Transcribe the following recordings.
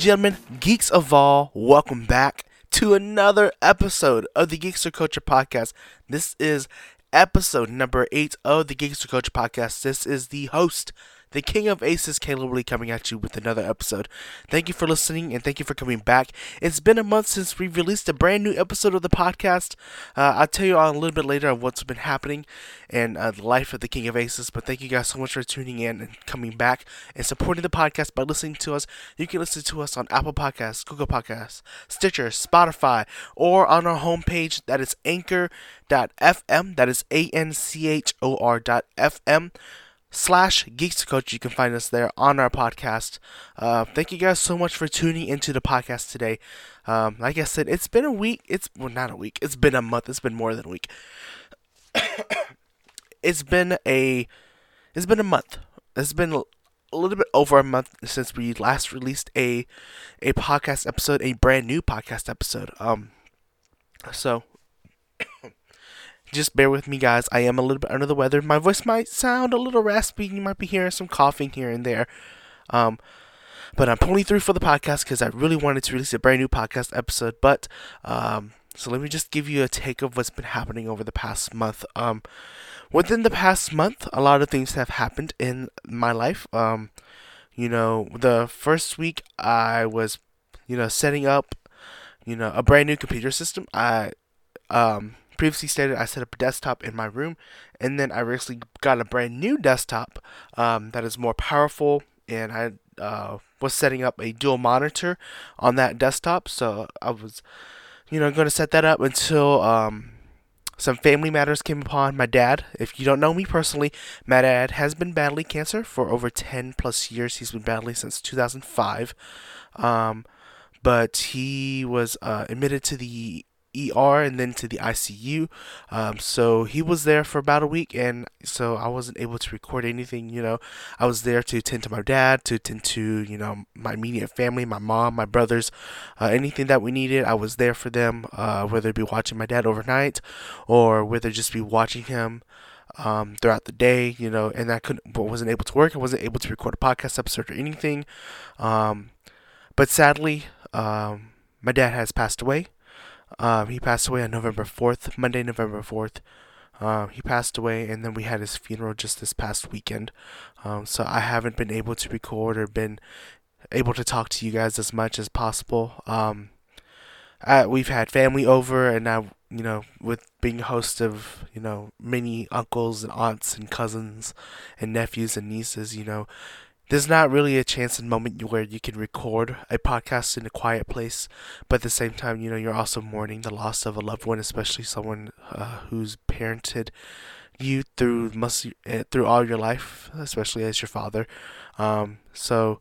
gentlemen, geeks of all, welcome back to another episode of the Geekster Culture Podcast. This is episode number eight of the Geekster Culture Podcast. This is the host, the King of Aces, Caleb Lee, coming at you with another episode. Thank you for listening and thank you for coming back. It's been a month since we released a brand new episode of the podcast. Uh, I'll tell you all a little bit later of what's been happening and uh, the life of the King of Aces. But thank you guys so much for tuning in and coming back and supporting the podcast by listening to us. You can listen to us on Apple Podcasts, Google Podcasts, Stitcher, Spotify, or on our homepage that is anchor.fm. That is A N C H O R.fm slash geeks coach. You can find us there on our podcast. Uh, thank you guys so much for tuning into the podcast today. Um, like i said it's been a week. It's well not a week. It's been a month. It's been more than a week. It's been a it's been a month. It's been a little bit over a month since we last released a a podcast episode a brand new podcast episode. Um so just bear with me, guys. I am a little bit under the weather. My voice might sound a little raspy. You might be hearing some coughing here and there. Um, but I'm pulling through for the podcast because I really wanted to release a brand new podcast episode. But um, so let me just give you a take of what's been happening over the past month. Um, within the past month, a lot of things have happened in my life. Um, you know, the first week I was, you know, setting up, you know, a brand new computer system. I um previously stated, I set up a desktop in my room, and then I recently got a brand new desktop um, that is more powerful, and I uh, was setting up a dual monitor on that desktop. So I was, you know, going to set that up until um, some family matters came upon my dad. If you don't know me personally, my dad has been battling cancer for over 10 plus years. He's been battling since 2005. Um, but he was uh, admitted to the ER and then to the ICU. Um, so he was there for about a week, and so I wasn't able to record anything. You know, I was there to attend to my dad, to attend to you know my immediate family, my mom, my brothers, uh, anything that we needed. I was there for them, uh, whether it be watching my dad overnight, or whether just be watching him. Um, throughout the day, you know, and I couldn't, wasn't able to work. I wasn't able to record a podcast episode or anything. Um, but sadly, um, my dad has passed away. Um, he passed away on November 4th, Monday, November 4th. Um, he passed away, and then we had his funeral just this past weekend. Um, so I haven't been able to record or been able to talk to you guys as much as possible. Um, I, we've had family over, and I, you know, with being host of, you know, many uncles and aunts and cousins and nephews and nieces, you know, there's not really a chance and moment where you can record a podcast in a quiet place, but at the same time, you know, you're also mourning the loss of a loved one, especially someone uh, who's parented you through must uh, through all your life, especially as your father. Um, so,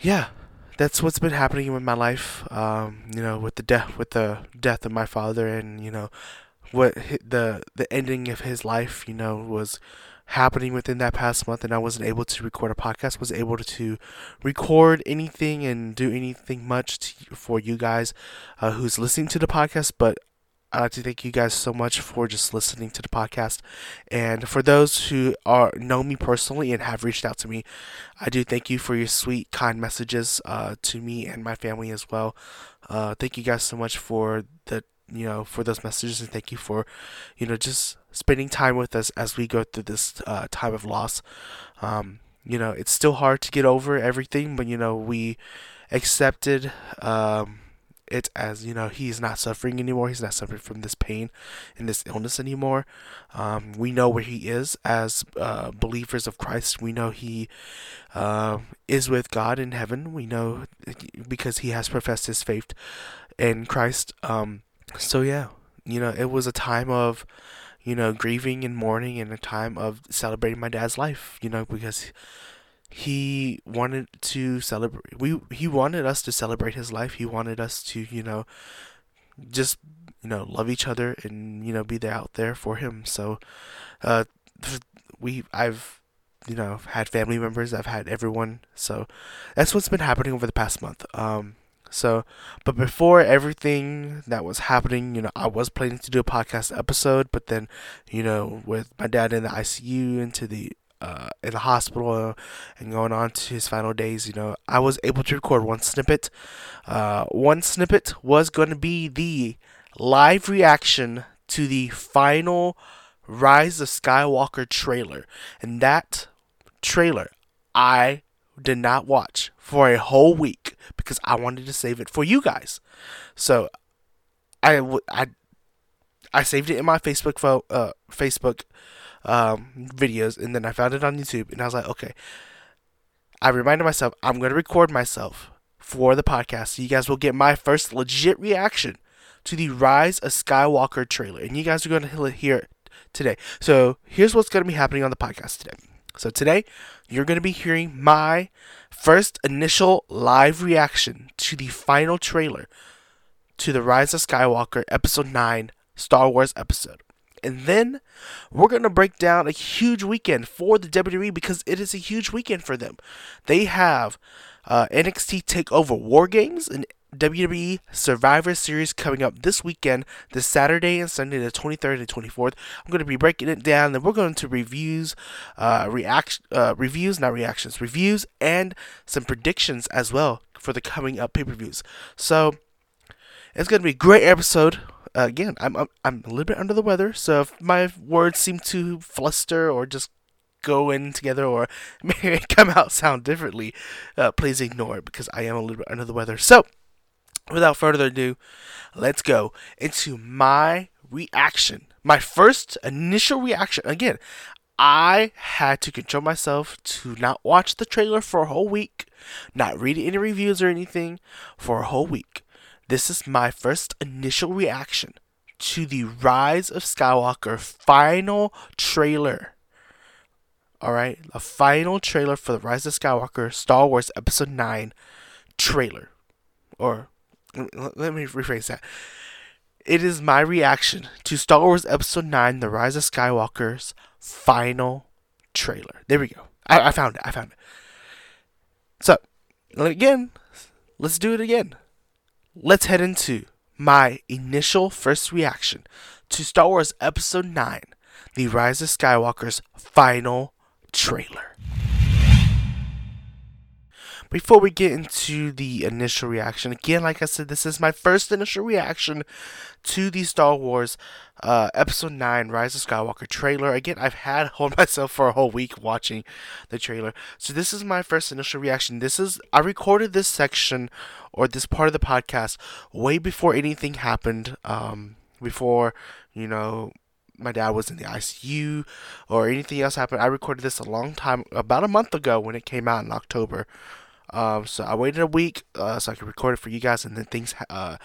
yeah, that's what's been happening in my life. Um, you know, with the death with the death of my father, and you know, what the the ending of his life, you know, was happening within that past month and I wasn't able to record a podcast, was able to record anything and do anything much to, for you guys uh, who's listening to the podcast, but I'd like to thank you guys so much for just listening to the podcast. And for those who are know me personally and have reached out to me, I do thank you for your sweet, kind messages uh, to me and my family as well. Uh, thank you guys so much for the you know for those messages and thank you for you know just spending time with us as we go through this uh, time of loss. Um, you know, it's still hard to get over everything, but you know, we accepted um, it as you know he's not suffering anymore. He's not suffering from this pain and this illness anymore. Um, we know where he is as uh, believers of Christ. We know he uh, is with God in heaven. We know because he has professed his faith in Christ. Um, so yeah, you know, it was a time of you know, grieving and mourning and a time of celebrating my dad's life, you know, because he wanted to celebrate we he wanted us to celebrate his life. He wanted us to, you know, just you know, love each other and you know, be there out there for him. So uh we I've you know, had family members, I've had everyone. So that's what's been happening over the past month. Um so, but before everything that was happening, you know, I was planning to do a podcast episode, but then, you know, with my dad in the ICU into the uh, in the hospital and going on to his final days, you know, I was able to record one snippet. Uh, one snippet was going to be the live reaction to the final Rise of Skywalker trailer. And that trailer, I did not watch for a whole week because I wanted to save it for you guys. So I, I, I saved it in my Facebook fo- uh, Facebook um, videos, and then I found it on YouTube, and I was like, okay. I reminded myself I'm going to record myself for the podcast, so you guys will get my first legit reaction to the Rise of Skywalker trailer, and you guys are going to hear it today. So here's what's going to be happening on the podcast today. So today you're going to be hearing my first initial live reaction to the final trailer to the Rise of Skywalker Episode 9 Star Wars episode. And then we're going to break down a huge weekend for the WWE because it is a huge weekend for them. They have uh, NXT TakeOver War Games and WWE Survivor Series coming up this weekend, this Saturday and Sunday, the 23rd and 24th. I'm going to be breaking it down, and we're going to reviews, uh, react, uh, reviews, not reactions, reviews, and some predictions as well for the coming up pay-per-views. So it's going to be a great episode. Uh, again, I'm, I'm I'm a little bit under the weather, so if my words seem to fluster or just go in together or maybe come out sound differently, uh, please ignore it because I am a little bit under the weather. So without further ado, let's go into my reaction. My first initial reaction. Again, I had to control myself to not watch the trailer for a whole week, not read any reviews or anything for a whole week. This is my first initial reaction to the Rise of Skywalker final trailer. Alright, a final trailer for the Rise of Skywalker Star Wars Episode 9 trailer. Or let me rephrase that. It is my reaction to Star Wars Episode 9 The Rise of Skywalker's final trailer. There we go. I, I found it. I found it. So, again, let's do it again. Let's head into my initial first reaction to Star Wars Episode 9 The Rise of Skywalker's final trailer. Before we get into the initial reaction, again, like I said, this is my first initial reaction to the Star Wars uh, Episode 9 Rise of Skywalker trailer. Again, I've had hold myself for a whole week watching the trailer. So this is my first initial reaction. This is I recorded this section or this part of the podcast way before anything happened. Um, before, you know, my dad was in the ICU or anything else happened. I recorded this a long time, about a month ago when it came out in October. Um, so I waited a week uh, so I could record it for you guys, and then things uh,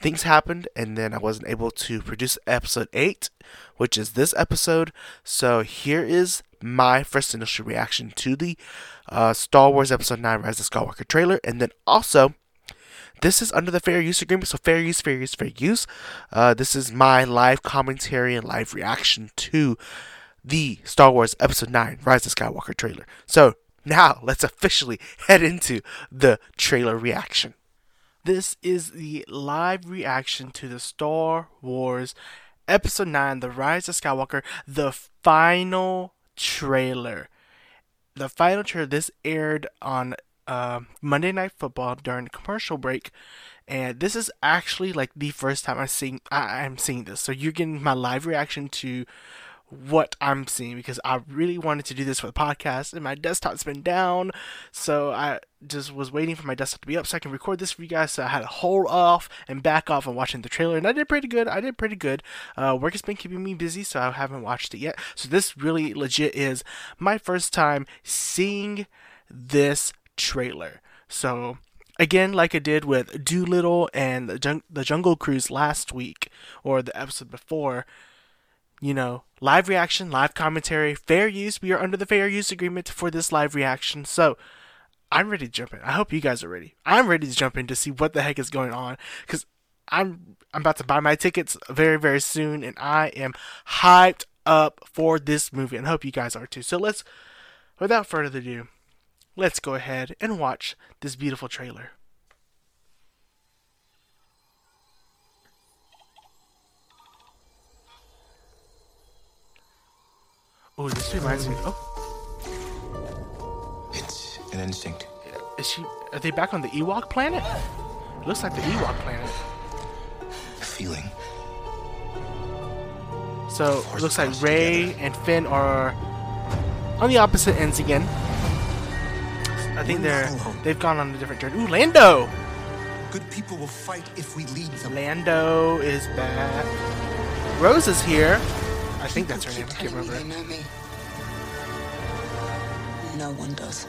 things happened, and then I wasn't able to produce episode eight, which is this episode. So here is my first initial reaction to the uh, Star Wars Episode Nine: Rise of Skywalker trailer, and then also. This is under the fair use agreement, so fair use, fair use, fair use. Uh, this is my live commentary and live reaction to the Star Wars Episode 9 Rise of Skywalker trailer. So now, let's officially head into the trailer reaction. This is the live reaction to the Star Wars Episode 9 The Rise of Skywalker, the final trailer. The final trailer, this aired on uh, Monday Night Football during the commercial break. And this is actually like the first time I seen I, I'm seeing this. So you're getting my live reaction to what I'm seeing because I really wanted to do this for the podcast and my desktop's been down. So I just was waiting for my desktop to be up so I can record this for you guys. So I had to hold off and back off and watching the trailer and I did pretty good. I did pretty good. Uh, work has been keeping me busy so I haven't watched it yet. So this really legit is my first time seeing this trailer. So again, like I did with Dolittle and the, Jung- the Jungle Cruise last week or the episode before, you know, live reaction, live commentary, fair use. We are under the fair use agreement for this live reaction. So I'm ready to jump in. I hope you guys are ready. I'm ready to jump in to see what the heck is going on because I'm I'm about to buy my tickets very very soon, and I am hyped up for this movie, and hope you guys are too. So let's, without further ado, let's go ahead and watch this beautiful trailer. Oh, this reminds me. Oh. It's an instinct. Is she? Are they back on the Ewok planet? It looks like the Ewok planet. A feeling. So it looks like Rey and Finn are on the opposite ends again. I think they're they've gone on a different journey. Ooh, Lando! Good people will fight if we lead them. Lando is back. Rose is here. I think that's her name. I can't Telling me remember. they know me. No one does.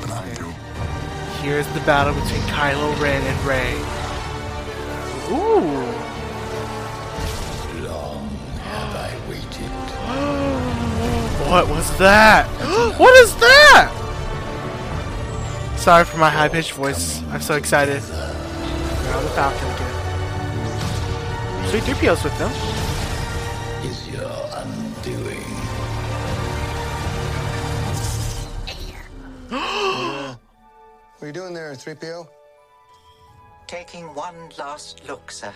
But I do. Here's the battle between Kylo Ren and Rey. Ooh. Long have I waited. What was that? what is that? Sorry for my high pitched voice. I'm so excited. We're on the Falcon again. Sweet 3PO's with them. Is your undoing. What are you doing there, 3PO? Taking one last look, sir.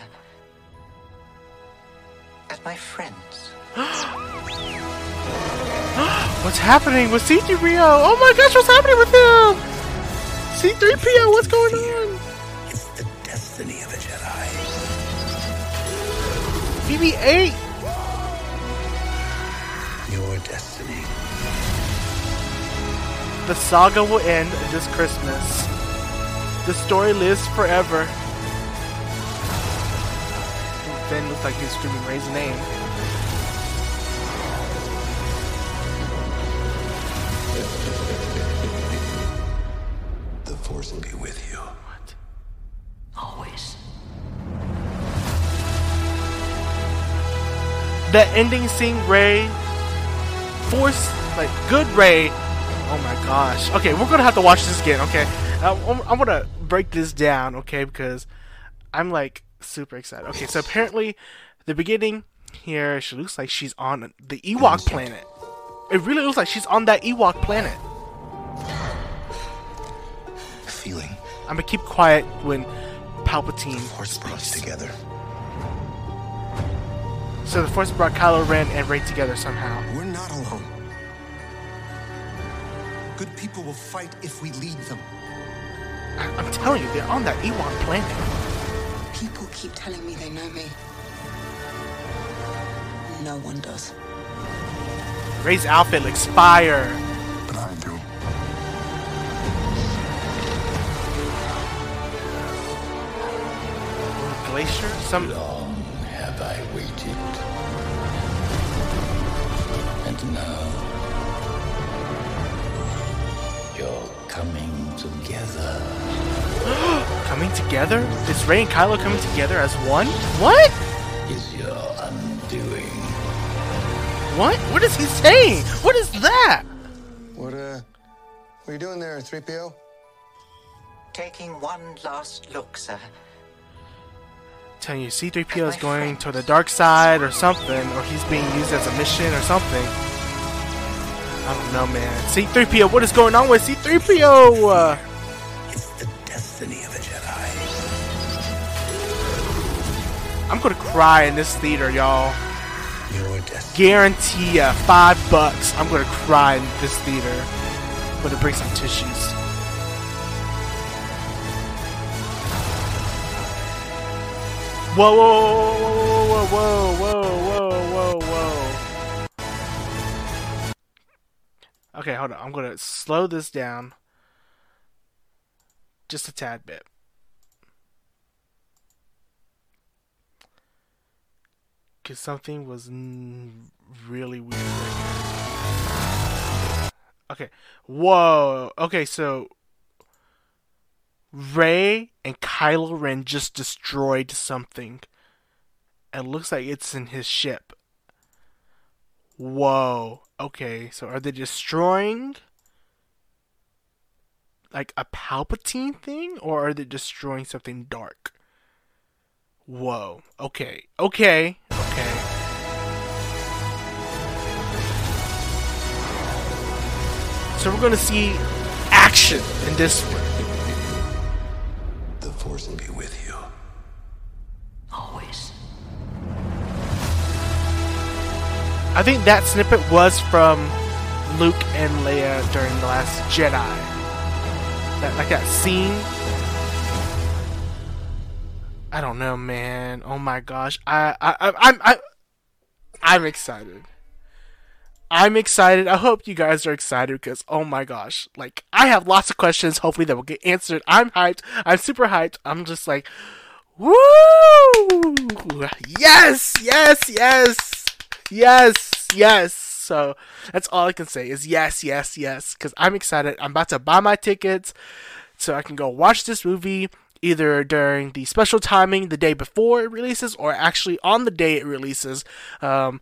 At my friends. What's happening with C3PO? Oh my gosh, what's happening with him? C3PO, what's going on? BB-8. Your destiny. The saga will end this Christmas. The story lives forever. Finn looks like he's screaming Rey's name. The ending scene, Rey, force like good Rey. Oh my gosh. Okay, we're gonna have to watch this again. Okay, Uh, I'm, I'm gonna break this down. Okay, because I'm like super excited. Okay, so apparently, the beginning here, she looks like she's on the Ewok planet. It really looks like she's on that Ewok planet. Feeling. I'm gonna keep quiet when Palpatine Force brought us together. So the Force brought Kylo Ren and Rey together somehow. We're not alone. Good people will fight if we lead them. I- I'm telling you, they're on that Ewok planet. People keep telling me they know me. No one does. Rey's outfit looks fire. But I do. Glacier? Some Long have I waited. And now. You're coming together. coming together? Is Rey and Kylo coming together as one? What? Is your undoing. What? What is he saying? What is that? What, uh, what are you doing there, 3PO? Taking one last look, sir. Telling you, C3PO is going to the dark side or something, or he's being used as a mission or something. I don't know, man. C3PO, what is going on with C3PO? Uh, It's the destiny of a Jedi. I'm gonna cry in this theater, y'all. Your destiny. Guarantee ya, five bucks. I'm gonna cry in this theater. I'm gonna bring some tissues. Whoa, whoa, whoa, whoa, whoa, whoa, whoa, whoa. whoa. Okay, hold on. I'm going to slow this down just a tad bit. Because something was really weird. Okay. Whoa. Okay, so Rey and Kylo Ren just destroyed something. And looks like it's in his ship. Whoa. Okay, so are they destroying like a Palpatine thing or are they destroying something dark? Whoa. Okay. Okay. Okay. So we're gonna see action in this one. The Force will be with you. Always. I think that snippet was from Luke and Leia during the Last Jedi. That like that scene. I don't know, man. Oh my gosh, I I I I'm I, I'm excited. I'm excited. I hope you guys are excited because oh my gosh, like I have lots of questions. Hopefully that will get answered. I'm hyped. I'm super hyped. I'm just like, woo! Yes, yes, yes, yes, yes. So that's all I can say is yes, yes, yes. Because I'm excited. I'm about to buy my tickets so I can go watch this movie either during the special timing the day before it releases or actually on the day it releases. Um,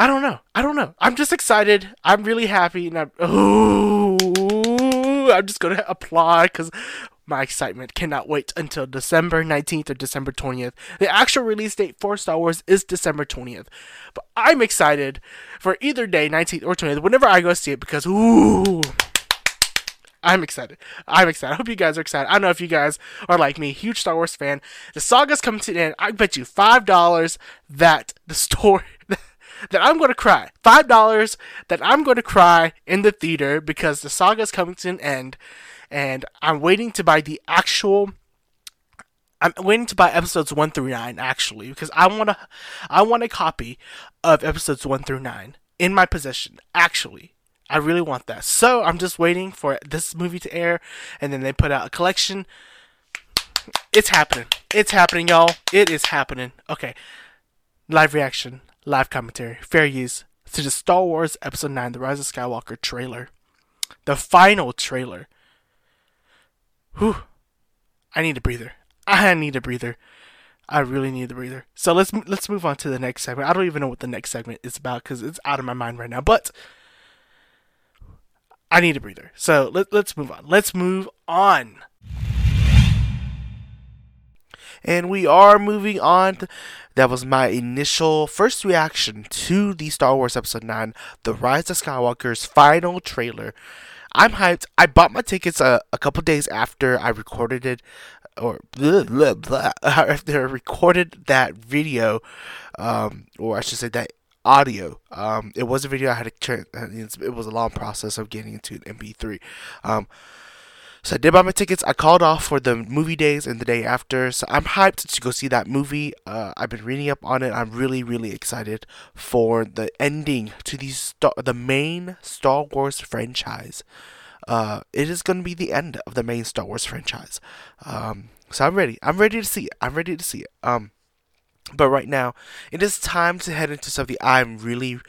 I don't know. I don't know. I'm just excited. I'm really happy, and I'm I'm just gonna applaud because my excitement cannot wait until December 19th or December 20th. The actual release date for Star Wars is December 20th, but I'm excited for either day, 19th or 20th, whenever I go see it because ooh. I'm excited. I'm excited. I hope you guys are excited. I don't know if you guys are like me, huge Star Wars fan. The saga's coming to an end. I bet you five dollars that the story that I'm going to cry. Five dollars that I'm going to cry in the theater because the saga is coming to an end, and I'm waiting to buy the actual. I'm waiting to buy episodes one through nine actually because I want to. I want a copy of episodes one through nine in my possession. Actually, I really want that. So I'm just waiting for this movie to air, and then they put out a collection. It's happening. It's happening, y'all. It is happening. Okay. Live reaction, live commentary, fair use to the Star Wars Episode 9 The Rise of Skywalker trailer. The final trailer. Whew. I need a breather. I need a breather. I really need a breather. So let's let's move on to the next segment. I don't even know what the next segment is about because it's out of my mind right now. But I need a breather. So let, let's move on. Let's move on. And we are moving on. That was my initial first reaction to the Star Wars Episode 9, The Rise of Skywalker's final trailer. I'm hyped. I bought my tickets a, a couple days after I recorded it, or blah, blah, blah, after I recorded that video, um, or I should say that audio. Um, it was a video I had to turn. It was a long process of getting into an MP3. Um, so I did buy my tickets. I called off for the movie days and the day after. So I'm hyped to go see that movie. Uh, I've been reading up on it. I'm really, really excited for the ending to the star- the main Star Wars franchise. Uh, it is going to be the end of the main Star Wars franchise. Um, so I'm ready. I'm ready to see it. I'm ready to see it. Um, but right now, it is time to head into something I'm really,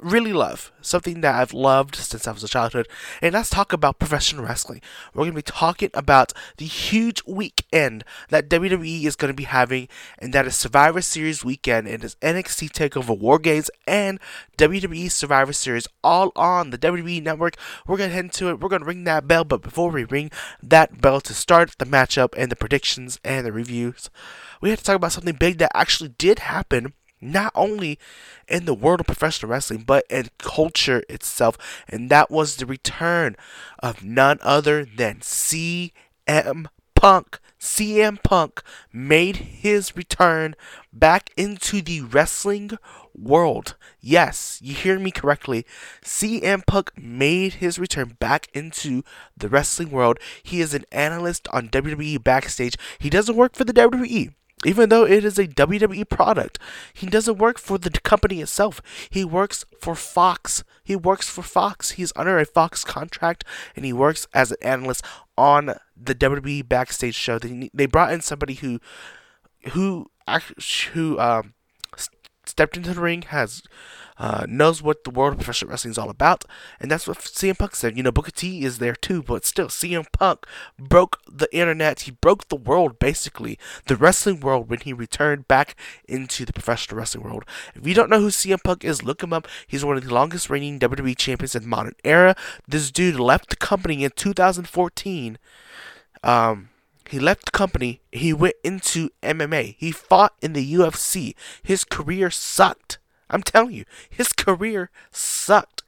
really love. Something that I've loved since I was a childhood. And let's talk about professional wrestling. We're going to be talking about the huge weekend that WWE is going to be having, and that is Survivor Series weekend. It is NXT TakeOver War Games and WWE Survivor Series all on the WWE Network. We're going to head into it. We're going to ring that bell. But before we ring that bell to start the matchup and the predictions and the reviews, we have to talk about something big that actually did happen not only in the world of professional wrestling, but in culture itself. And that was the return of none other than CM Punk. CM Punk made his return back into the wrestling world. Yes, you hear me correctly. CM Punk made his return back into the wrestling world. He is an analyst on WWE Backstage. He doesn't work for the WWE. Even though it is a WWE product, he doesn't work for the company itself. He works for Fox. He works for Fox. He's under a Fox contract and he works as an analyst on the WWE backstage show. They they brought in somebody who who who um stepped into the ring has uh, knows what the world of professional wrestling is all about, and that's what CM Punk said. You know, Booker T is there too, but still, CM Punk broke the internet. He broke the world, basically, the wrestling world, when he returned back into the professional wrestling world. If you don't know who CM Punk is, look him up. He's one of the longest reigning WWE champions in the modern era. This dude left the company in 2014. Um, he left the company. He went into MMA. He fought in the UFC. His career sucked. I'm telling you, his career sucked.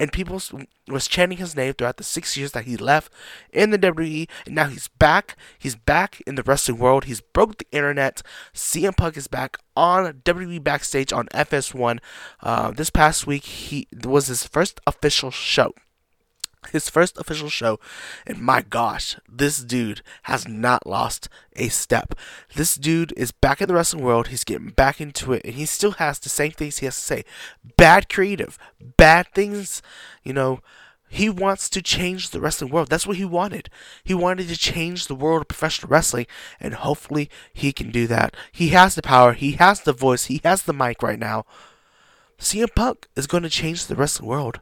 and people was chanting his name throughout the six years that he left in the WWE, and now he's back. He's back in the wrestling world. He's broke the internet. CM Punk is back on WWE backstage on FS1. Uh, this past week, he was his first official show his first official show, and my gosh, this dude has not lost a step. This dude is back in the wrestling world. He's getting back into it, and he still has the same things he has to say. Bad creative, bad things, you know. He wants to change the wrestling world. That's what he wanted. He wanted to change the world of professional wrestling, and hopefully he can do that. He has the power, he has the voice, he has the mic right now. CM Punk is going to change the wrestling world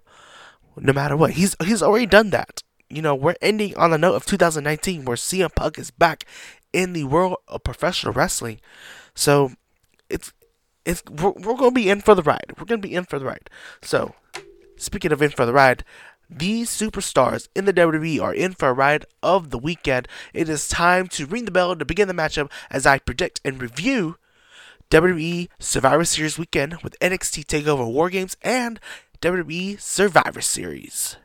no matter what. He's he's already done that. You know, we're ending on the note of 2019 where CM Punk is back in the world of professional wrestling. So it's it's we're, we're to be in for the ride. We're to be in for the ride. So speaking of in for the ride, these superstars in the WWE are in for a ride of the weekend. It is time to ring the bell to begin the matchup as I predict and review WWE Survivor Series weekend with NXT TakeOver War Games and WWE Survivor Series.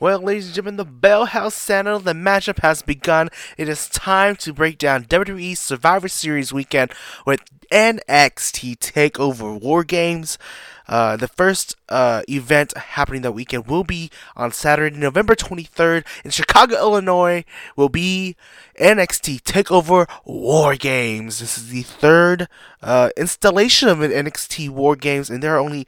Well, ladies and gentlemen, the Bell House Santa, the matchup has begun. It is time to break down WWE Survivor Series weekend with NXT TakeOver War Games. Uh, the first uh, event happening that weekend will be on Saturday, November 23rd in Chicago, Illinois. Will be NXT Takeover War Games. This is the third uh, installation of an NXT War Games, and there are only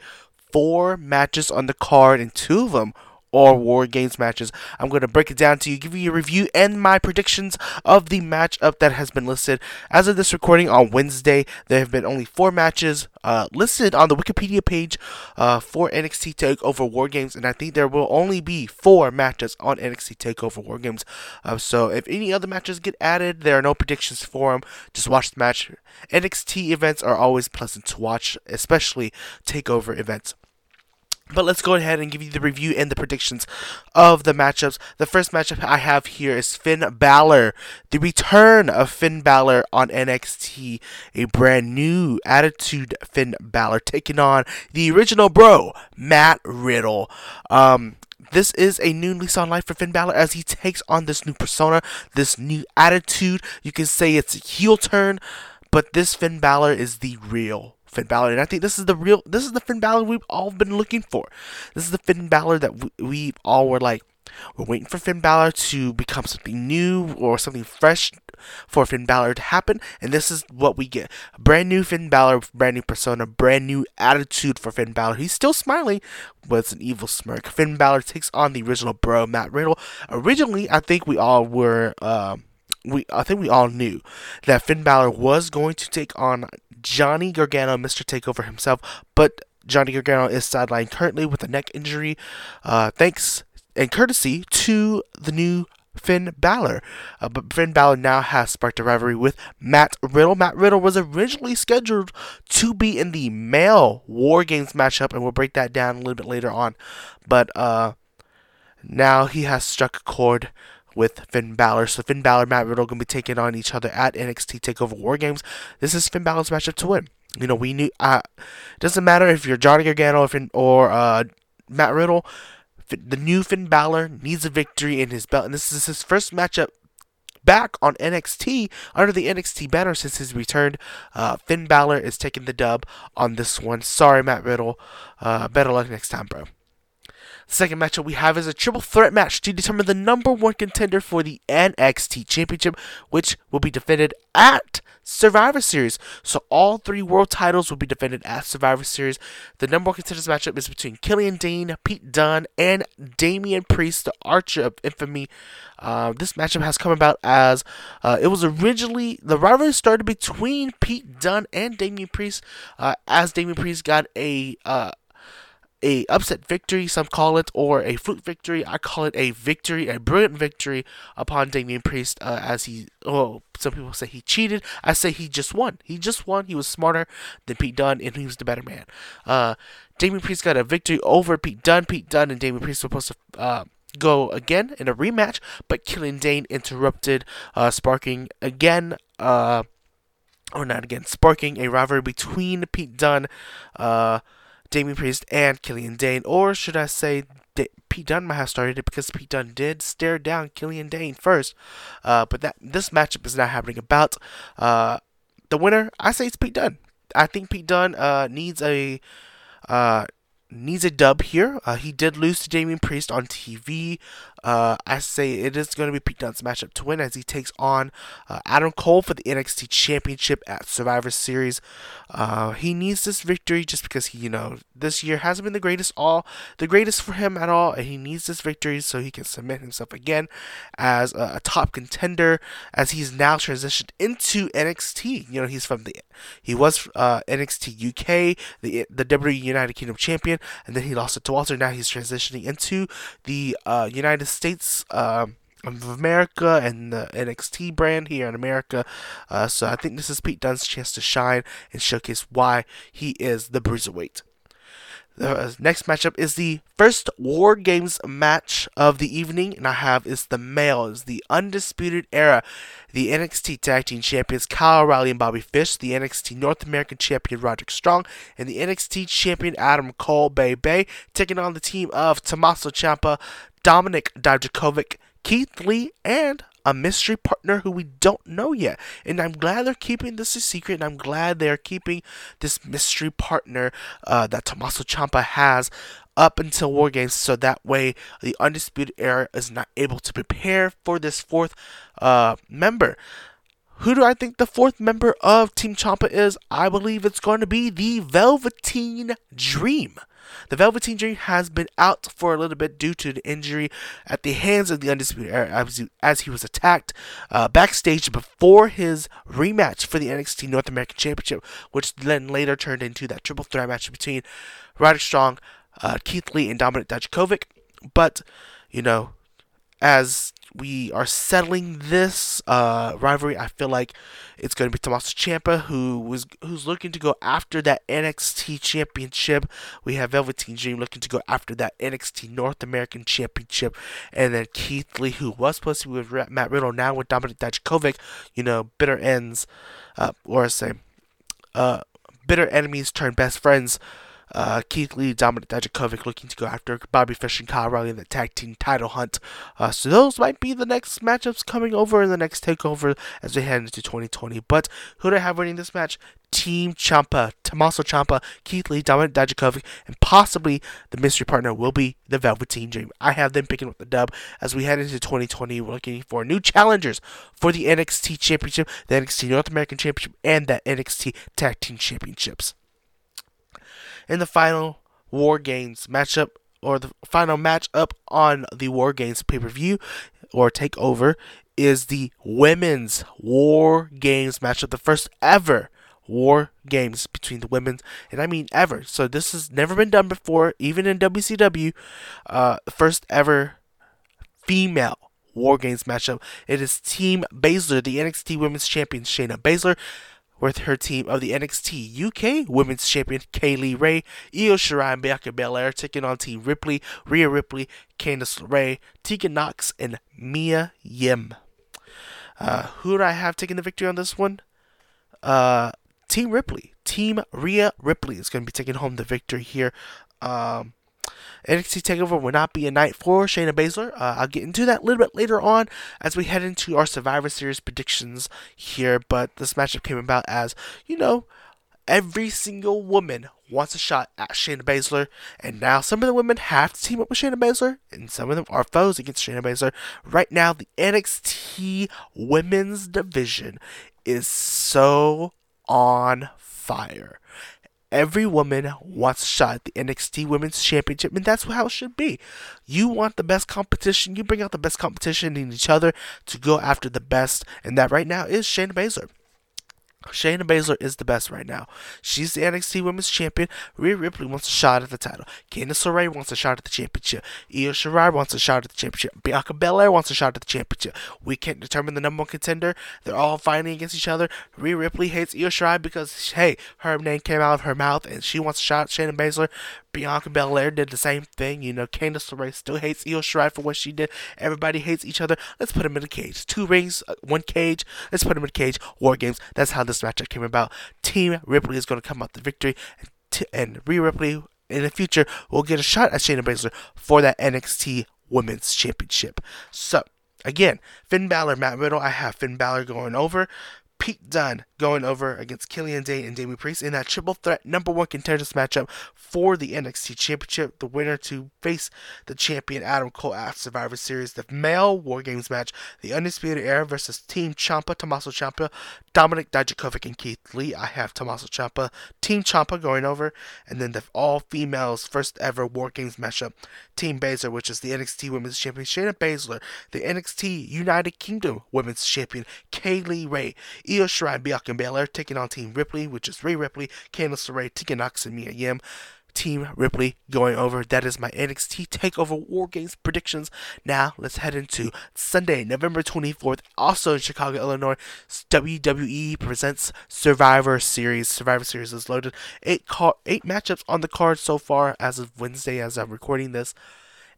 four matches on the card, and two of them or War Games matches. I'm going to break it down to you, give you a review and my predictions of the matchup that has been listed. As of this recording on Wednesday, there have been only four matches uh, listed on the Wikipedia page uh, for NXT TakeOver War Games, and I think there will only be four matches on NXT TakeOver War Games. Uh, so if any other matches get added, there are no predictions for them. Just watch the match. NXT events are always pleasant to watch, especially TakeOver events. But let's go ahead and give you the review and the predictions of the matchups. The first matchup I have here is Finn Balor. The return of Finn Balor on NXT. A brand new attitude Finn Balor taking on the original bro, Matt Riddle. Um, this is a new lease on life for Finn Balor as he takes on this new persona, this new attitude. You can say it's a heel turn, but this Finn Balor is the real Finn Balor, and I think this is the real, this is the Finn Balor we've all been looking for. This is the Finn Balor that we, we all were like, we're waiting for Finn Balor to become something new or something fresh for Finn Balor to happen, and this is what we get: a brand new Finn Balor, brand new persona, brand new attitude for Finn Balor. He's still smiling, but it's an evil smirk. Finn Balor takes on the original bro, Matt Riddle. Originally, I think we all were. Uh, we I think we all knew that Finn Balor was going to take on Johnny Gargano, Mr. Takeover himself, but Johnny Gargano is sidelined currently with a neck injury. Uh, thanks and courtesy to the new Finn Balor. Uh, but Finn Balor now has sparked a rivalry with Matt Riddle. Matt Riddle was originally scheduled to be in the male War Games matchup, and we'll break that down a little bit later on. But uh, now he has struck a chord with Finn Balor. So Finn Balor, Matt Riddle going to be taking on each other at NXT Takeover War Games. This is Finn Balor's matchup to win. You know, we knew. Uh, doesn't matter if you're Johnny Gargano or, or uh, Matt Riddle. The new Finn Balor needs a victory in his belt, and this is his first matchup back on NXT under the NXT banner since his return. Uh, Finn Balor is taking the dub on this one. Sorry, Matt Riddle. Uh, better luck next time, bro. Second matchup we have is a triple threat match to determine the number one contender for the NXT Championship, which will be defended at Survivor Series. So all three world titles will be defended at Survivor Series. The number one contenders matchup is between Killian Dain, Pete Dunne, and Damian Priest, the Archer of Infamy. Uh, this matchup has come about as uh, it was originally the rivalry started between Pete Dunne and Damian Priest, uh, as Damian Priest got a uh, a upset victory, some call it, or a fluke victory. I call it a victory, a brilliant victory upon Damian Priest, uh, as he, oh, some people say he cheated. I say he just won. He just won. He was smarter than Pete Dunne, and he was the better man. Uh, Damian Priest got a victory over Pete Dunne. Pete Dunne and Damian Priest were supposed to, uh, go again in a rematch, but Killian Dain interrupted, uh, sparking again, uh, or not again, sparking a rivalry between Pete Dunne, uh, Damian Priest, and Killian Dain, or should I say, D- Pete Dunne might have started it because Pete Dunne did stare down Killian Dain first. Uh, but that this matchup is not happening about. Uh, the winner, I say it's Pete Dunne. I think Pete Dunne uh, needs a uh, needs a dub here. Uh, he did lose to Damian Priest on TV. Uh, I say it is going to be Pete Dunne's matchup to win as he takes on uh, Adam Cole for the NXT Championship at Survivor Series. Uh, he needs this victory just because he, you know, this year hasn't been the greatest all the greatest for him at all, and he needs this victory so he can submit himself again as a, a top contender as he's now transitioned into NXT. You know, he's from the he was uh, NXT UK, the the WWE United Kingdom champion, and then he lost it to Walter. Now he's transitioning into the uh, United States um, of America and the NXT brand here in America. Uh, so I think this is Pete Dunne's chance to shine and showcase why he is the bruiserweight. The next matchup is the first War Games match of the evening, and I have is the males, the Undisputed Era, the NXT Tag Team Champions Kyle O'Reilly and Bobby Fish, the NXT North American Champion Roderick Strong, and the NXT Champion Adam Cole Bay Bay, taking on the team of Tommaso Ciampa, Dominik Dijakovic, Keith Lee, and a mystery partner who we don't know yet. And I'm glad they're keeping this a secret, and I'm glad they're keeping this mystery partner uh, that Tommaso Ciampa has up until War Games, so that way the Undisputed Era is not able to prepare for this fourth uh, member. Who do I think the fourth member of Team Ciampa is? I believe it's going to be the Velveteen Dream. The Velveteen Dream has been out for a little bit due to the injury at the hands of the Undisputed Era as he, as he was attacked uh, backstage before his rematch for the NXT North American Championship, which then later turned into that triple threat match between Roderick Strong, uh, Keith Lee, and Dominik Dijakovic. But, you know, as we are settling this uh, rivalry. I feel like it's going to be Tommaso Ciampa who was who's looking to go after that NXT Championship. We have Velveteen Dream looking to go after that NXT North American Championship, and then Keith Lee who was supposed to be with Matt Riddle now with Dominik Dijakovic. You know, bitter ends, uh, or say, uh, bitter enemies turn best friends uh, Keith Lee, Dominik Dijakovic looking to go after Bobby Fish and Kyle O'Reilly in the tag team title hunt. Uh, so those might be the next matchups coming over in the next takeover as we head into 2020. But who do I have winning this match? Team Ciampa, Tommaso Ciampa, Keith Lee, Dominik Dijakovic, and possibly the mystery partner will be the Velveteen Dream. I have them picking up the dub as we head into 2020. We're looking for new challengers for the NXT Championship, the NXT North American Championship, and the NXT Tag Team Championships in the final War Games matchup or the final matchup on the War Games pay per view or takeover is the women's War Games matchup, the first ever War Games between the women, and I mean ever. So this has never been done before, even in WCW. Uh, first ever female War Games matchup. It is Team Baszler, the NXT Women's Champion Shayna Baszler, with her team of the NXT UK Women's Champion Kay Lee Ray, Io Shirai, and Bianca Belair taking on Team Ripley, Rhea Ripley, Candice LeRae, Tegan Nox, and Mia Yim. Uh, who do I have taking the victory on this one? Uh, Team Ripley. Team Rhea Ripley is going to be taking home the victory here. Um, NXT Takeover will not be a night for Shayna Baszler. Uh, I'll get into that a little bit later on as we head into our Survivor Series predictions here. But this matchup came about as you know, every single woman wants a shot at Shayna Baszler, and now some of the women have to team up with Shayna Baszler, and some of them are foes against Shayna Baszler. Right now, the NXT Women's Division is so on fire. Every woman wants a shot at the NXT Women's Championship, and that's how it should be. You want the best competition, you bring out the best competition in each other to go after the best, and that right now is Shayna Baszler. Shayna Baszler is the best right now. She's the NXT Women's Champion. Rhea Ripley wants a shot at the title. Candice LeRae wants a shot at the championship. Io Shirai wants a shot at the championship. Bianca Belair wants a shot at the championship. We can't determine the number one contender. They're all fighting against each other. Rhea Ripley hates Io Shirai because, hey, her name came out of her mouth and she wants a shot at Shayna Baszler. Bianca Belair did the same thing. You know, Candice LeRae still hates Io Shirai for what she did. Everybody hates each other. Let's put them in a cage. Two rings, uh, one cage. Let's put them in a cage. War games. That's how this matchup came about. Team Ripley is going to come out the victory, and, t- and Rhea Ripley in the future will get a shot at Shayna Baszler for that NXT Women's Championship. So again, Finn Balor, Matt Riddle. I have Finn Balor going over. Pete Dunne going over against Killian Dain and Damien Priest in that triple threat number one contenders matchup for the NXT Championship. The winner to face the champion Adam Cole at Survivor Series. The male War Games match, the Undisputed Era versus Team Ciampa, Tommaso Ciampa, Dominik Dijakovic, and Keith Lee. I have Tommaso Ciampa, Team Ciampa going over, and then the all females first ever War Games matchup, Team Baszler, which is the NXT Women's Champion Shayna Baszler, the NXT United Kingdom Women's Champion Kay Lee Ray, Io Shirai, Bianca Belair taking on Team Ripley, which is Rhea Ripley, Candice LeRae, Tegan Nox, and Mia Yim. Team Ripley going over. That is my NXT Takeover War Games predictions. Now let's head into Sunday, November 24th, also in Chicago, Illinois. WWE presents Survivor Series. Survivor Series is loaded. Eight car- eight matchups on the card so far as of Wednesday, as I'm recording this.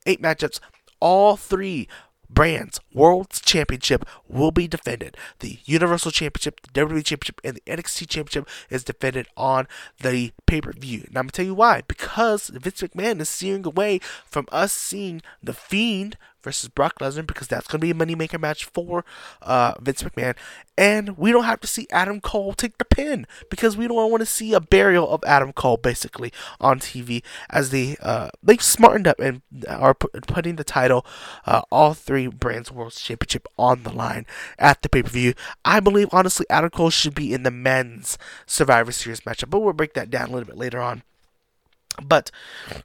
Eight matchups. All three brands World Championship will be defended. The Universal Championship, the WWE Championship, and the NXT Championship is defended on the pay per view. And I'm gonna tell you why. Because Vince McMahon is steering away from us seeing the Fiend versus Brock Lesnar because that's going to be a moneymaker match for uh, Vince McMahon. And we don't have to see Adam Cole take the pin because we don't want to see a burial of Adam Cole basically on TV as they uh, they've smartened up and are putting the title, uh, all three brands World Championship on the line at the pay per view. I believe honestly Adam Cole should be in the men's Survivor Series matchup, but we'll break that down a little bit later on. But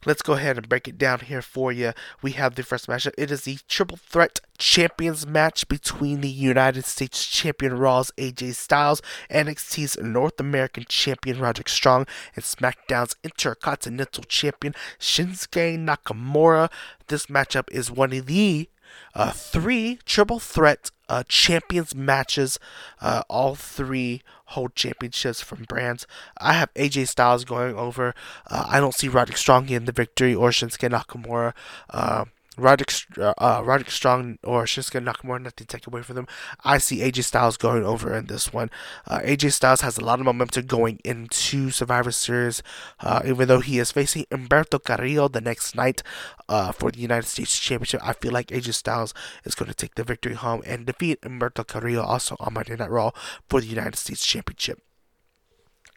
let's go ahead and break it down here for you. We have the first matchup. It is the triple threat champions match between the United States champion Raw's AJ Styles, NXT's North American champion Roderick Strong, and SmackDown's Intercontinental champion Shinsuke Nakamura. This matchup is one of the uh, three triple threat uh, champions matches. Uh, all three hold championships from brands. I have AJ Styles going over. Uh, I don't see Roderick Strong getting the victory or Shinsuke Nakamura. Roderick, uh, uh, Roderick Strong or Shinsuke Nakamura, not to take away from them. I see AJ Styles going over in this one. Uh, AJ Styles has a lot of momentum going into Survivor Series, uh, even though he is facing Humberto Carrillo the next night uh, for the United States Championship. I feel like AJ Styles is going to take the victory home and defeat Humberto Carrillo also on Monday Night Raw for the United States Championship.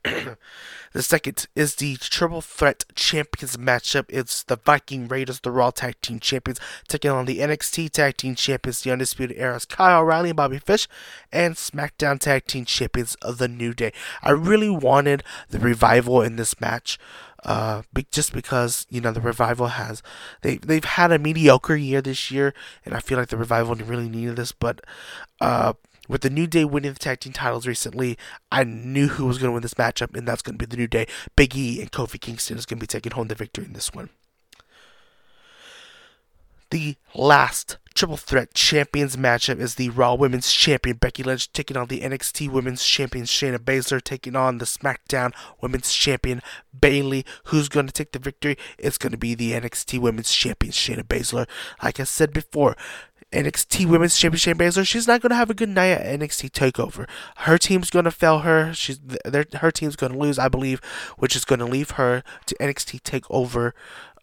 The second is the Triple Threat Champions matchup. It's the Viking Raiders, the Raw Tag Team Champions, taking on the NXT Tag Team Champions, the Undisputed Era's Kyle O'Reilly and Bobby Fish, and SmackDown Tag Team Champions of the New Day. I really wanted the revival in this match. Uh, be, just because you know the revival has they they've had a mediocre year this year, and I feel like the revival really needed this. But uh, with the New Day winning the tag team titles recently, I knew who was going to win this matchup, and that's going to be the New Day. Big E and Kofi Kingston is going to be taking home the victory in this one. The last triple threat champions matchup is the Raw Women's Champion Becky Lynch taking on the NXT Women's Champion Shayna Baszler taking on the SmackDown Women's Champion Bayley. Who's going to take the victory? It's going to be the NXT Women's Champion Shayna Baszler. Like I said before, NXT Women's Championship Baszler, she's not to have a good night at NXT Takeover. Her team's to fail her. She's her team's to lose, I believe, which is to leave her to NXT Takeover.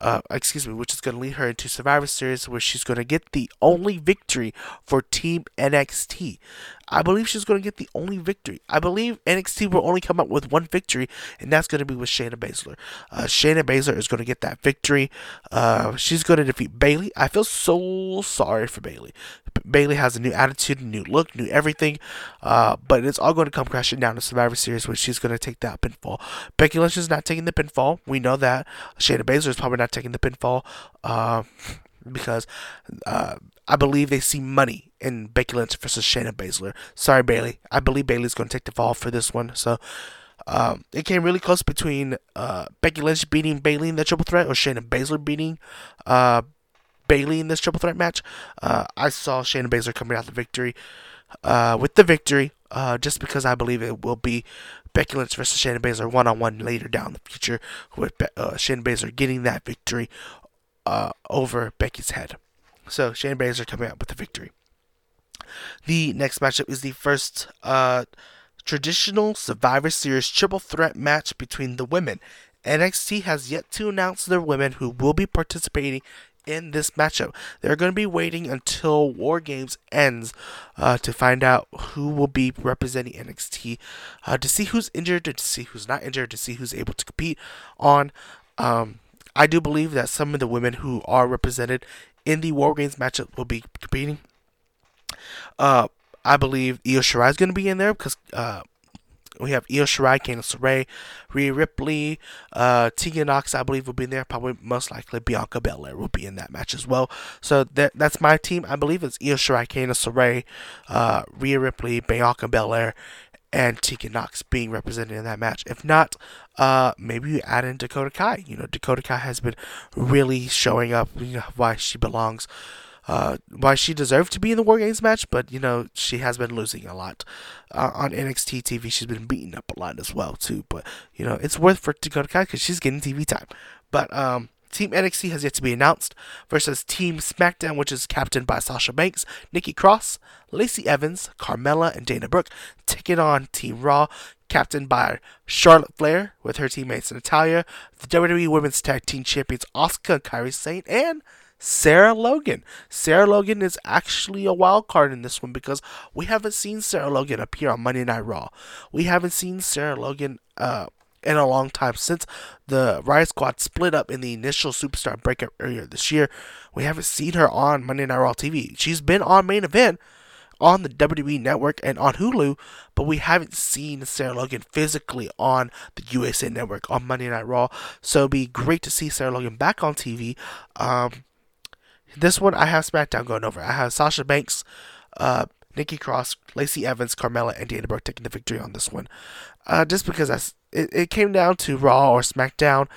Uh, excuse me, which is to lead her into Survivor Series, where she's to get the only victory for Team NXT. I believe she's going to get the only victory. I believe NXT will only come up with one victory, and that's going to be with Shayna Baszler. Uh, Shayna Baszler is going to get that victory. Uh, she's going to defeat Bayley. I feel so sorry for Bayley. Bayley has a new attitude, new look, new everything, uh, but it's all going to come crashing down to Survivor Series, where she's going to take that pinfall. Becky Lynch is not taking the pinfall. We know that. Shayna Baszler is probably not taking the pinfall. Because uh, I believe they see money in Becky Lynch versus Shayna Baszler. Sorry, Bayley. I believe Bayley's going to take the fall for this one. So um, it came really close between uh, Becky Lynch beating Bayley in the triple threat or Shayna Baszler beating uh, Bayley in this triple threat match. Uh, I saw Shayna Baszler coming out the victory uh, with the victory. Uh, just because I believe it will be Becky Lynch versus Shayna Baszler one on one later down the future, with uh, Shayna Baszler getting that victory uh, over Becky's head. So Shayna Baszler coming out with the victory. The next matchup is the first uh, traditional Survivor Series triple threat match between the women. NXT has yet to announce their women who will be participating in this matchup. They're going to be waiting until War Games ends uh, to find out who will be representing NXT, uh, to see who's injured, to see who's not injured, to see who's able to compete on. Um, I do believe that some of the women who are represented in the War Games matchup will be competing. Uh, I believe Io Shirai is going to be in there because uh, we have Io Shirai, Candice LeRae, Rhea Ripley, uh, Tegan Nox, I believe, will be in there. Probably most likely Bianca Belair will be in that match as well. So that that's my team. I believe it's Io Shirai, Candice LeRae, uh, Rhea Ripley, Bianca Belair, and Tegan Nox being represented in that match. If not, uh, maybe you add in Dakota Kai. You know, Dakota Kai has been really showing up. You know why she belongs uh, why she deserved to be in the War Games match, but you know she has been losing a lot uh, on NXT TV. She's been beaten up a lot as well too. But you know it's worth for Dakota Kai because she's getting TV time. But um, Team NXT has yet to be announced versus Team SmackDown, which is captained by Sasha Banks, Nikki Cross, Lacey Evans, Carmella, and Dana Brooke, taking on Team Raw, captained by Charlotte Flair with her teammates Natalya, the WWE Women's Tag Team Champions Asuka and Kairi Sane, and Sarah Logan. Sarah Logan is actually a wild card in this one because we haven't seen Sarah Logan appear on Monday Night Raw. We haven't seen Sarah Logan uh, in a long time since the Riot Squad split up in the initial Superstar breakup earlier this year. We haven't seen her on Monday Night Raw TV. She's been on main event on the WWE Network and on Hulu, but we haven't seen Sarah Logan physically on the USA Network on Monday Night Raw. So it'd be great to see Sarah Logan back on TV. Um, this one I have SmackDown going over. I have Sasha Banks, uh, Nikki Cross, Lacey Evans, Carmella, and Dana Brooke taking the victory on this one. Uh, just because it, it came down to Raw or SmackDown.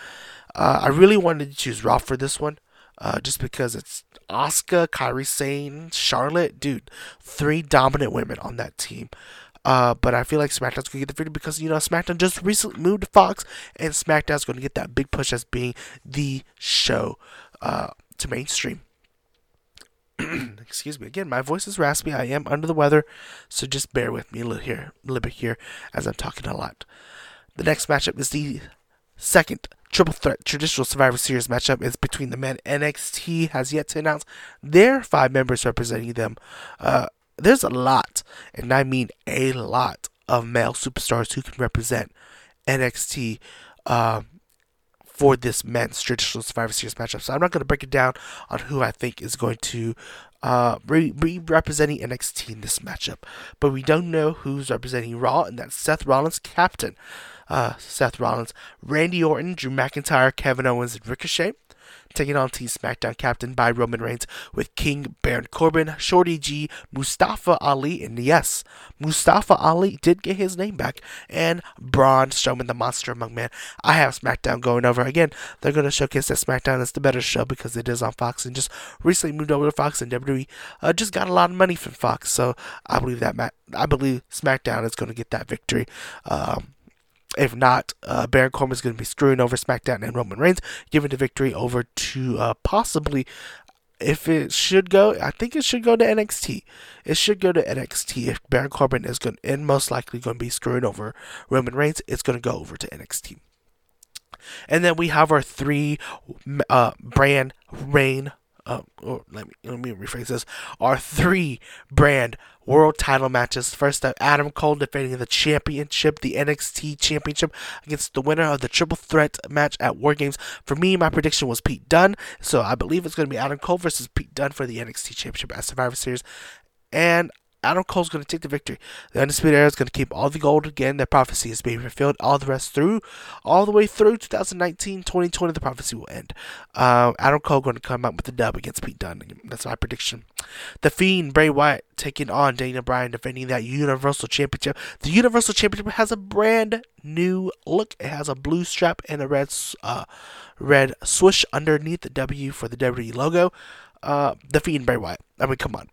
Uh, I really wanted to choose Raw for this one. Uh, just because it's Asuka, Kairi Sane, Charlotte, dude, three dominant women on that team. Uh, but I feel like SmackDown's gonna get the victory because you know SmackDown just recently moved to Fox, and SmackDown's gonna get that big push as being the show uh, to mainstream. excuse me. Again my voice is raspy. I am under the weather so just bear with me a little here a little bit here as i'm talking a lot. The next matchup is the second triple threat traditional survivor series matchup. Is between the men. Nxt has yet to announce their five members representing them. Uh, there's a lot and i mean a lot of male superstars who can represent nxt um, for this men's traditional Survivor Series matchup. So I'm not going to break it down on who I think is going to uh, be representing NXT in this matchup. But we don't know who's representing Raw, and that's Seth Rollins, captain. Uh, Seth Rollins, Randy Orton, Drew McIntyre, Kevin Owens, and Ricochet taking on Team SmackDown captain by Roman Reigns with King Baron Corbin, Shorty G, Mustafa Ali, and yes, Mustafa Ali did get his name back, and Braun Strowman, the Monster Among Men. I have SmackDown going over again. They're going to showcase that SmackDown is the better show because it is on Fox and just recently moved over to Fox, and WWE uh, just got a lot of money from Fox. So I believe that I believe SmackDown is going to get that victory. Um, if not, uh, Baron Corbin is going to be screwing over SmackDown and Roman Reigns, giving the victory over to uh, possibly, if it should go, I think it should go to NXT. It should go to NXT. If Baron Corbin is going, and most likely going to be screwing over Roman Reigns, it's going to go over to NXT. And then we have our three uh, brand reign uh, or let me let me rephrase this. Our three brand world title matches. First up, Adam Cole defending the championship, the NXT championship, against the winner of the triple threat match at War Games. For me, my prediction was Pete Dunne, so I believe it's going to be Adam Cole versus Pete Dunne for the NXT championship at Survivor Series. And Adam Cole's going to take the victory. The Undisputed Era is going to keep all the gold again. That prophecy is being fulfilled. All the rest through, all the way through 2019, 2020, the prophecy will end. Uh, Adam Cole going to come out with the dub against Pete Dunne. That's my prediction. The Fiend, Bray Wyatt, taking on Daniel Bryan, defending that Universal Championship. The Universal Championship has a brand new look. It has a blue strap and a red, uh, red swoosh underneath the W for the WWE logo. Uh, the Fiend, Bray Wyatt. I mean, come on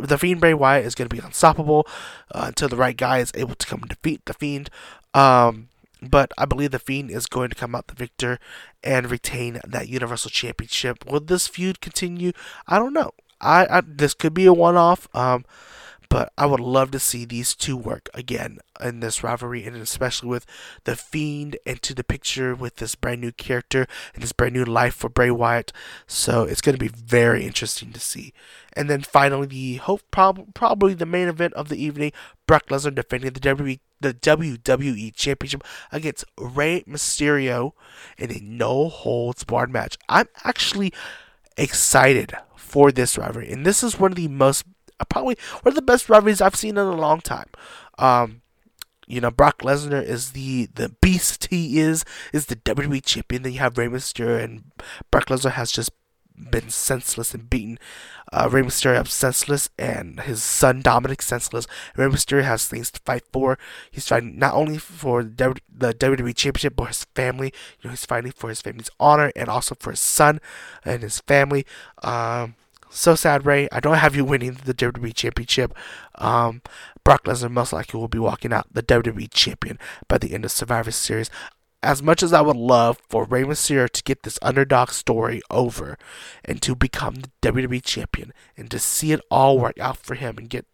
the Fiend Bray Wyatt is going to be unstoppable uh, until the right guy is able to come and defeat the Fiend. Um, but I believe the Fiend is going to come out the victor and retain that Universal Championship. Will this feud continue? I don't know. I, I this could be a one-off. Um, but I would love to see these two work again in this rivalry, and especially with the Fiend into the picture with this brand new character and this brand new life for Bray Wyatt. So it's going to be very interesting to see. And then finally, the hope prob- probably the main event of the evening: Brock Lesnar defending the WWE the WWE Championship against Rey Mysterio in a no holds barred match. I'm actually excited for this rivalry, and this is one of the most probably one of the best rivalries I've seen in a long time. Um, you know, Brock Lesnar is the the beast he is, is the WWE champion. Then you have Rey Mysterio, and Brock Lesnar has just been senseless and beaten uh, Rey Mysterio up senseless, and his son Dominik senseless. Rey Mysterio has things to fight for. He's fighting not only for the WWE Championship, but his family. You know, he's fighting for his family's honor and also for his son and his family. Um, so sad, Rey. I don't have you winning the WWE Championship. Um, Brock Lesnar most likely will be walking out the WWE Champion by the end of Survivor Series. As much as I would love for Rey Mysterio to get this underdog story over and to become the WWE Champion and to see it all work out for him and get,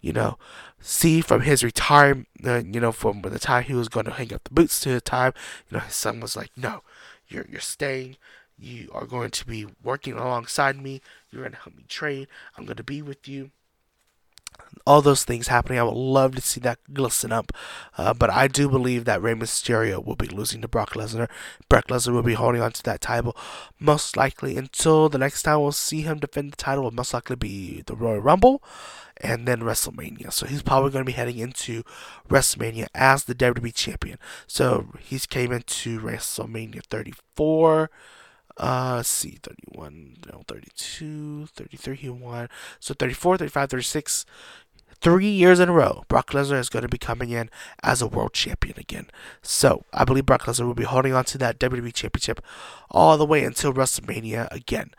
you know, see from his retirement, uh, you know, from the time he was going to hang up the boots to the time, you know, his son was like, no, you're, you're staying you are going to be working alongside me. You're going to help me train. I'm going to be with you. All those things happening. I would love to see that glisten up. Uh, but I do believe that Rey Mysterio will be losing to Brock Lesnar. Brock Lesnar will be holding on to that title most likely until the next time we'll see him defend the title will most likely be the Royal Rumble and then WrestleMania. So he's probably going to be heading into WrestleMania as the WWE champion. So he's came into WrestleMania 34 uh, see, 31, no, 32, 33 he won. So 34, 35, 36, three years in a row, Brock Lesnar is going to be coming in as a world champion again. So I believe Brock Lesnar will be holding on to that WWE championship all the way until WrestleMania again.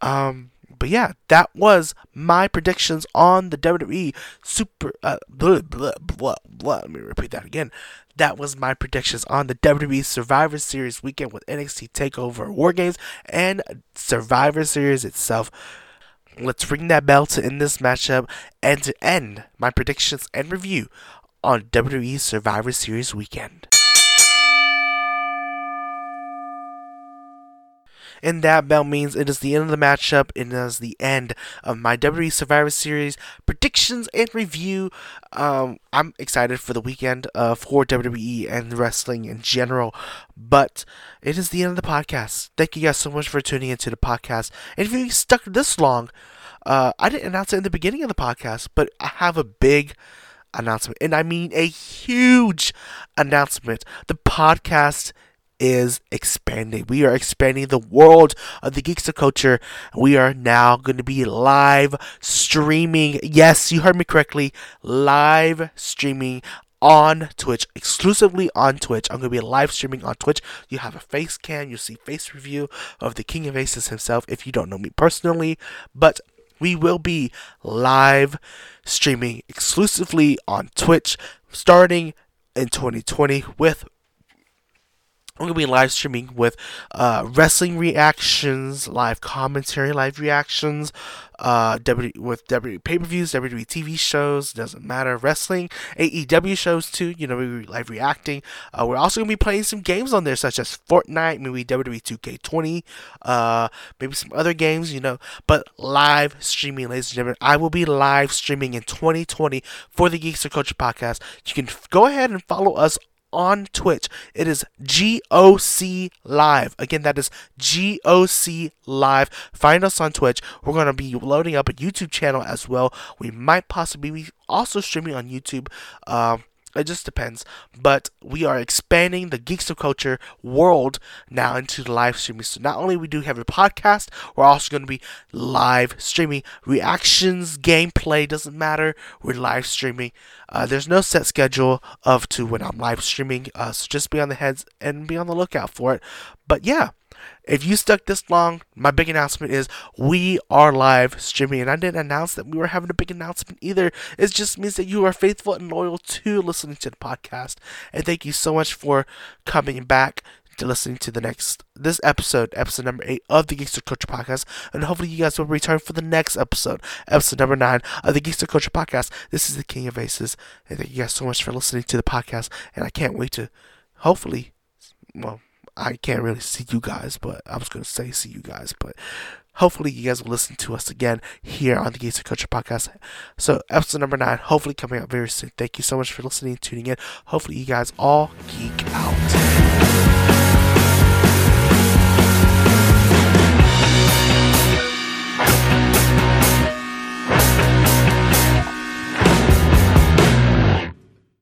Um, but yeah, that was my predictions on the WWE Super. Uh, blah, blah, blah, blah. Let me repeat that again. That was my predictions on the WWE Survivor Series weekend with NXT TakeOver War Games and Survivor Series itself. Let's ring that bell to end this matchup and to end my predictions and review on WWE Survivor Series weekend. And that bell means it is the end of the matchup. It is the end of my WWE Survivor Series predictions and review. Um, I'm excited for the weekend uh, for WWE and wrestling in general, but it is the end of the podcast. Thank you guys so much for tuning into the podcast. And if you stuck this long, uh, I didn't announce it in the beginning of the podcast, but I have a big announcement, and I mean a huge announcement. The podcast is expanding. We are expanding the world of the Geeks of Culture. We are now going to be live streaming. Yes, you heard me correctly. Live streaming on Twitch, exclusively on Twitch. I'm going to be live streaming on Twitch. You have a face cam, you see face review of the King of Aces himself if you don't know me personally. But we will be live streaming exclusively on Twitch starting in 2020 with I'm gonna be live streaming with uh, wrestling reactions, live commentary, live reactions, uh, w- with WWE pay per views, WWE TV shows. Doesn't matter. Wrestling, AEW shows too. You know, we live reacting. Uh, we're also gonna be playing some games on there, such as Fortnite, maybe WWE 2K20, uh, maybe some other games. You know, but live streaming, ladies and gentlemen. I will be live streaming in 2020 for the Geeks of Culture podcast. You can f- go ahead and follow us on Twitch. It is GOC Live. Again, that is GOC Live. Find us on Twitch. We're going to be loading up a YouTube channel as well. We might possibly be also streaming on YouTube. Um, it just depends. But we are expanding the Geeks of Culture world now into the live streaming. So not only we do have a podcast, we're also going to be live streaming reactions, gameplay doesn't matter. We're live streaming. Uh, there's no set schedule of to when I'm live streaming. Uh, so just be on the heads and be on the lookout for it. But yeah. If you stuck this long, my big announcement is we are live streaming. And I didn't announce that we were having a big announcement either. It just means that you are faithful and loyal to listening to the podcast. And thank you so much for coming back to listening to the next this episode, episode number eight of the Geeks of Culture Podcast, and hopefully you guys will return for the next episode, episode number nine of the Geeks of Culture Podcast. This is the King of Aces, and thank you guys so much for listening to the podcast, and I can't wait to hopefully, well, I can't really see you guys, but I was gonna say see you guys, but hopefully you guys will listen to us again here on the Geeks of Culture Podcast. So episode number nine, hopefully coming out very soon. Thank you so much for listening, tuning in. Hopefully you guys all geek out.